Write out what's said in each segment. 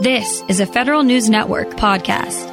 This is a Federal News Network podcast.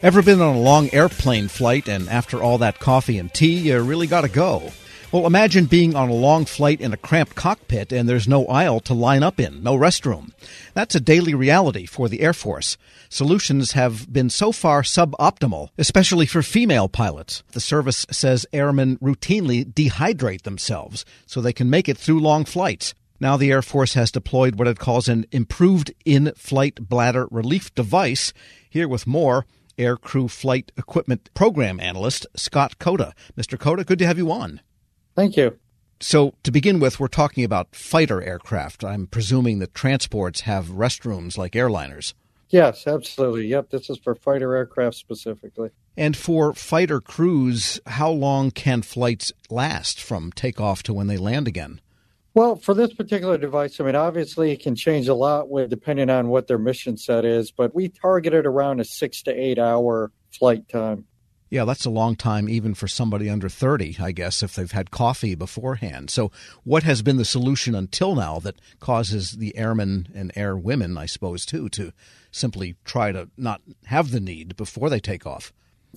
Ever been on a long airplane flight and after all that coffee and tea, you really got to go? Well, imagine being on a long flight in a cramped cockpit and there's no aisle to line up in, no restroom. That's a daily reality for the Air Force. Solutions have been so far suboptimal, especially for female pilots. The service says airmen routinely dehydrate themselves so they can make it through long flights. Now, the Air Force has deployed what it calls an improved in flight bladder relief device. Here with more, Air Crew Flight Equipment Program Analyst Scott Cota. Mr. Cota, good to have you on. Thank you. So, to begin with, we're talking about fighter aircraft. I'm presuming that transports have restrooms like airliners. Yes, absolutely. Yep, this is for fighter aircraft specifically. And for fighter crews, how long can flights last from takeoff to when they land again? Well, for this particular device, I mean, obviously it can change a lot with depending on what their mission set is, but we targeted around a six to eight hour flight time. Yeah, that's a long time even for somebody under 30, I guess, if they've had coffee beforehand. So, what has been the solution until now that causes the airmen and airwomen, I suppose, too, to simply try to not have the need before they take off?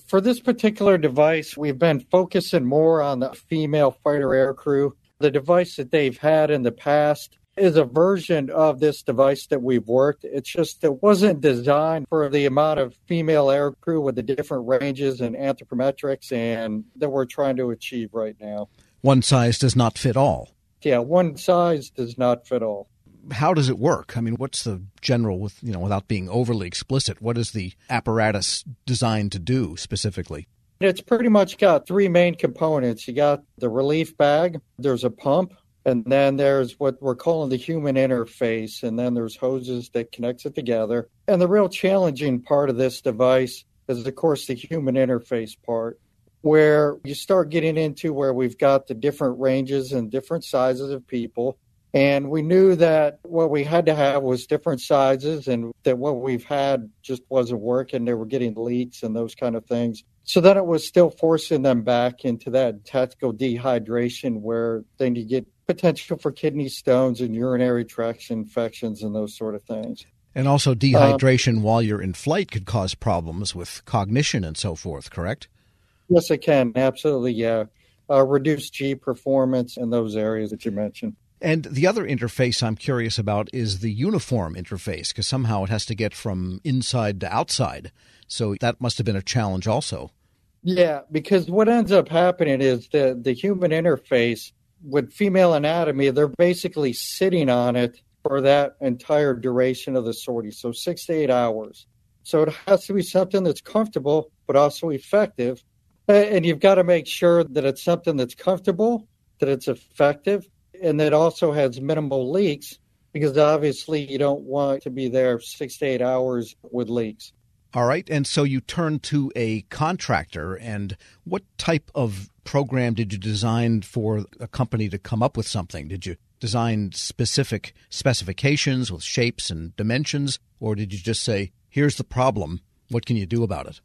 For this particular device, we've been focusing more on the female fighter air crew the device that they've had in the past is a version of this device that we've worked. It's just it wasn't designed for the amount of female air crew with the different ranges and anthropometrics and that we're trying to achieve right now. One size does not fit all. Yeah, one size does not fit all. How does it work? I mean, what's the general with, you know, without being overly explicit, what is the apparatus designed to do specifically? It's pretty much got three main components. You got the relief bag, there's a pump, and then there's what we're calling the human interface, and then there's hoses that connects it together. And the real challenging part of this device is, of course, the human interface part, where you start getting into where we've got the different ranges and different sizes of people. And we knew that what we had to have was different sizes and that what we've had just wasn't working. They were getting leaks and those kind of things. So then it was still forcing them back into that tactical dehydration where then you get potential for kidney stones and urinary tract infections and those sort of things. And also dehydration um, while you're in flight could cause problems with cognition and so forth, correct? Yes, it can. Absolutely, yeah. Uh, reduced G performance in those areas that you mentioned. And the other interface I'm curious about is the uniform interface, because somehow it has to get from inside to outside. So that must have been a challenge also. Yeah, because what ends up happening is the, the human interface with female anatomy, they're basically sitting on it for that entire duration of the sortie, so six to eight hours. So it has to be something that's comfortable, but also effective. And you've got to make sure that it's something that's comfortable, that it's effective, and that also has minimal leaks because obviously you don't want to be there six to eight hours with leaks. All right. And so you turned to a contractor. And what type of program did you design for a company to come up with something? Did you design specific specifications with shapes and dimensions? Or did you just say, here's the problem? What can you do about it?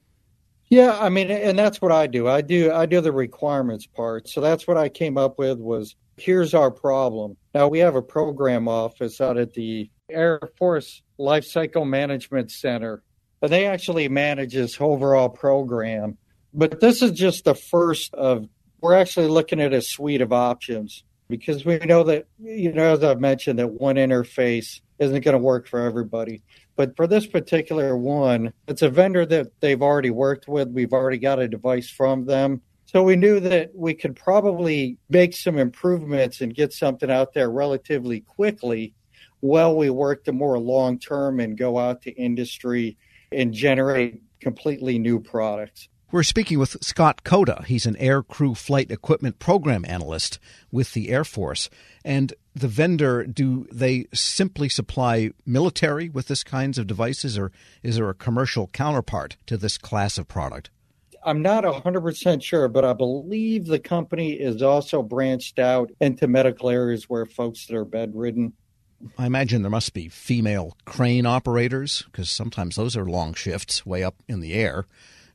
Yeah, I mean, and that's what I do. I do I do the requirements part. So that's what I came up with was here's our problem. Now we have a program office out at the Air Force Life Cycle Management Center, and they actually manage this overall program. But this is just the first of, we're actually looking at a suite of options because we know that, you know, as I've mentioned, that one interface isn't going to work for everybody. But for this particular one, it's a vendor that they've already worked with. We've already got a device from them. So we knew that we could probably make some improvements and get something out there relatively quickly while we work the more long term and go out to industry and generate completely new products. We're speaking with Scott Cota. He's an air crew flight equipment program analyst with the Air Force. And the vendor, do they simply supply military with this kinds of devices, or is there a commercial counterpart to this class of product? I'm not 100% sure, but I believe the company is also branched out into medical areas where folks that are bedridden. I imagine there must be female crane operators because sometimes those are long shifts way up in the air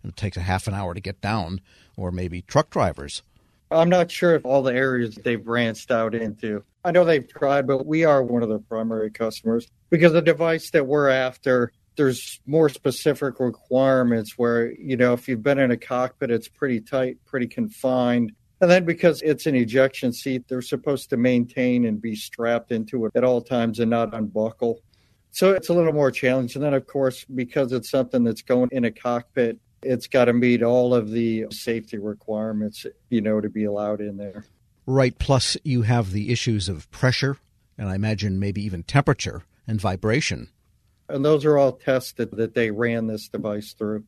and it takes a half an hour to get down, or maybe truck drivers. I'm not sure if all the areas they've branched out into. I know they've tried, but we are one of their primary customers. because the device that we're after there's more specific requirements where you know if you've been in a cockpit it's pretty tight pretty confined. And then because it's an ejection seat they're supposed to maintain and be strapped into it at all times and not unbuckle. So it's a little more challenging. And then of course because it's something that's going in a cockpit it's got to meet all of the safety requirements you know to be allowed in there. Right plus you have the issues of pressure and i imagine maybe even temperature and vibration and those are all tested that they ran this device through.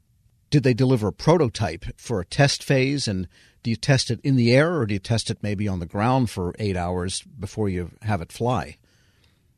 Did they deliver a prototype for a test phase? And do you test it in the air or do you test it maybe on the ground for eight hours before you have it fly?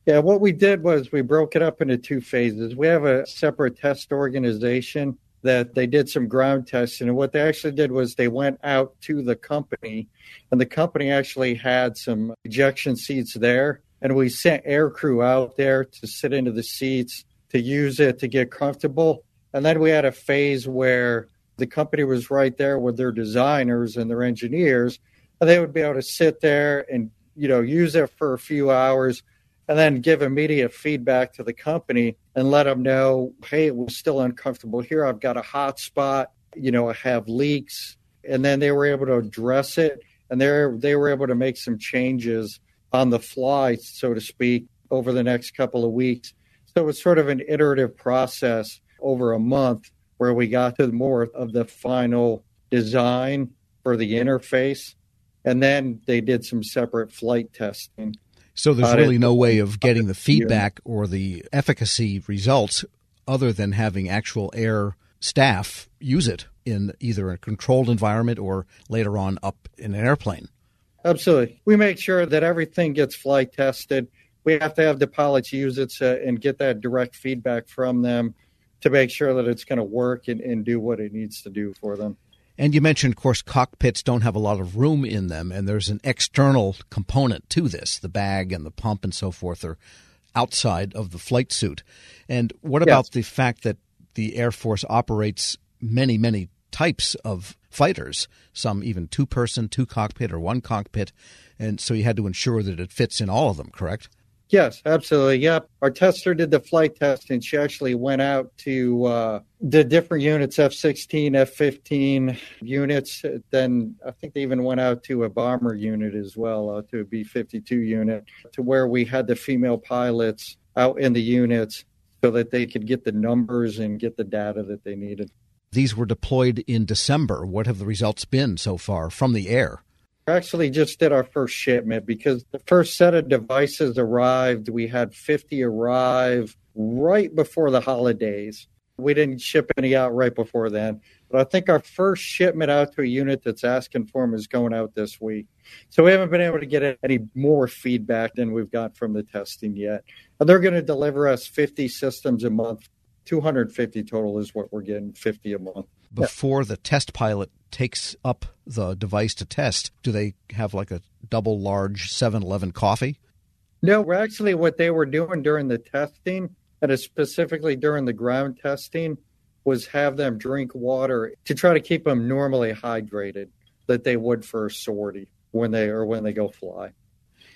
Yeah, what we did was we broke it up into two phases. We have a separate test organization that they did some ground testing. And what they actually did was they went out to the company, and the company actually had some ejection seats there. And we sent air crew out there to sit into the seats to use it to get comfortable. And then we had a phase where the company was right there with their designers and their engineers, and they would be able to sit there and you know use it for a few hours and then give immediate feedback to the company and let them know, hey, it was still uncomfortable here. I've got a hot spot. You know, I have leaks. And then they were able to address it and they they were able to make some changes on the fly, so to speak, over the next couple of weeks so it was sort of an iterative process over a month where we got to the more of the final design for the interface. And then they did some separate flight testing. So there's really no way of getting the feedback or the efficacy results other than having actual air staff use it in either a controlled environment or later on up in an airplane. Absolutely. We make sure that everything gets flight tested we have to have the pilots use it to, and get that direct feedback from them to make sure that it's going to work and, and do what it needs to do for them. And you mentioned, of course, cockpits don't have a lot of room in them, and there's an external component to this. The bag and the pump and so forth are outside of the flight suit. And what about yes. the fact that the Air Force operates many, many types of fighters, some even two person, two cockpit, or one cockpit? And so you had to ensure that it fits in all of them, correct? Yes, absolutely. Yep. Our tester did the flight test and she actually went out to uh, the different units, F 16, F 15 units. Then I think they even went out to a bomber unit as well, uh, to a B 52 unit, to where we had the female pilots out in the units so that they could get the numbers and get the data that they needed. These were deployed in December. What have the results been so far from the air? Actually just did our first shipment because the first set of devices arrived. We had 50 arrive right before the holidays. We didn't ship any out right before then. But I think our first shipment out to a unit that's asking for them is going out this week. So we haven't been able to get any more feedback than we've got from the testing yet. And they're going to deliver us 50 systems a month. 250 total is what we're getting, 50 a month. Before the test pilot takes up the device to test, do they have like a double large 7 Eleven coffee? No, actually, what they were doing during the testing, and specifically during the ground testing, was have them drink water to try to keep them normally hydrated, that they would for a sortie when they or when they go fly.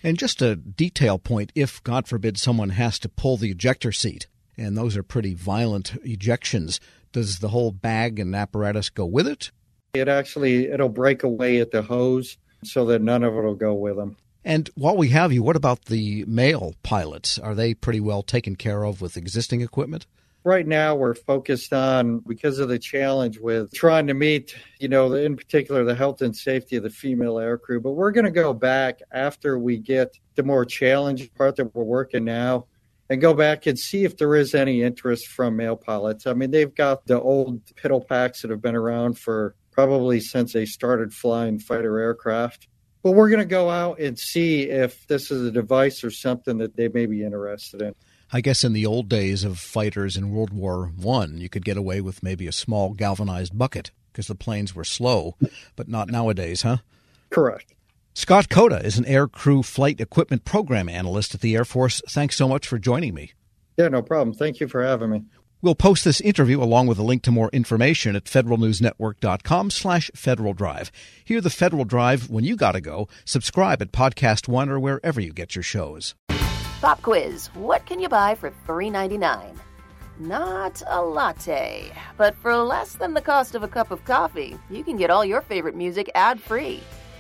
And just a detail point: if God forbid someone has to pull the ejector seat, and those are pretty violent ejections, does the whole bag and apparatus go with it? It actually it'll break away at the hose so that none of it will go with them. And while we have you, what about the male pilots? Are they pretty well taken care of with existing equipment? Right now, we're focused on because of the challenge with trying to meet, you know, in particular the health and safety of the female aircrew. But we're going to go back after we get the more challenging part that we're working now and go back and see if there is any interest from male pilots. I mean, they've got the old piddle packs that have been around for probably since they started flying fighter aircraft. But we're going to go out and see if this is a device or something that they may be interested in. I guess in the old days of fighters in World War One, you could get away with maybe a small galvanized bucket because the planes were slow, but not nowadays, huh? Correct. Scott Cota is an air crew flight equipment program analyst at the Air Force. Thanks so much for joining me. Yeah, no problem. Thank you for having me. We'll post this interview along with a link to more information at federalnewsnetwork.com slash Federal Drive. Hear the Federal Drive when you gotta go. Subscribe at Podcast One or wherever you get your shows. Pop quiz What can you buy for $3.99? Not a latte, but for less than the cost of a cup of coffee, you can get all your favorite music ad free.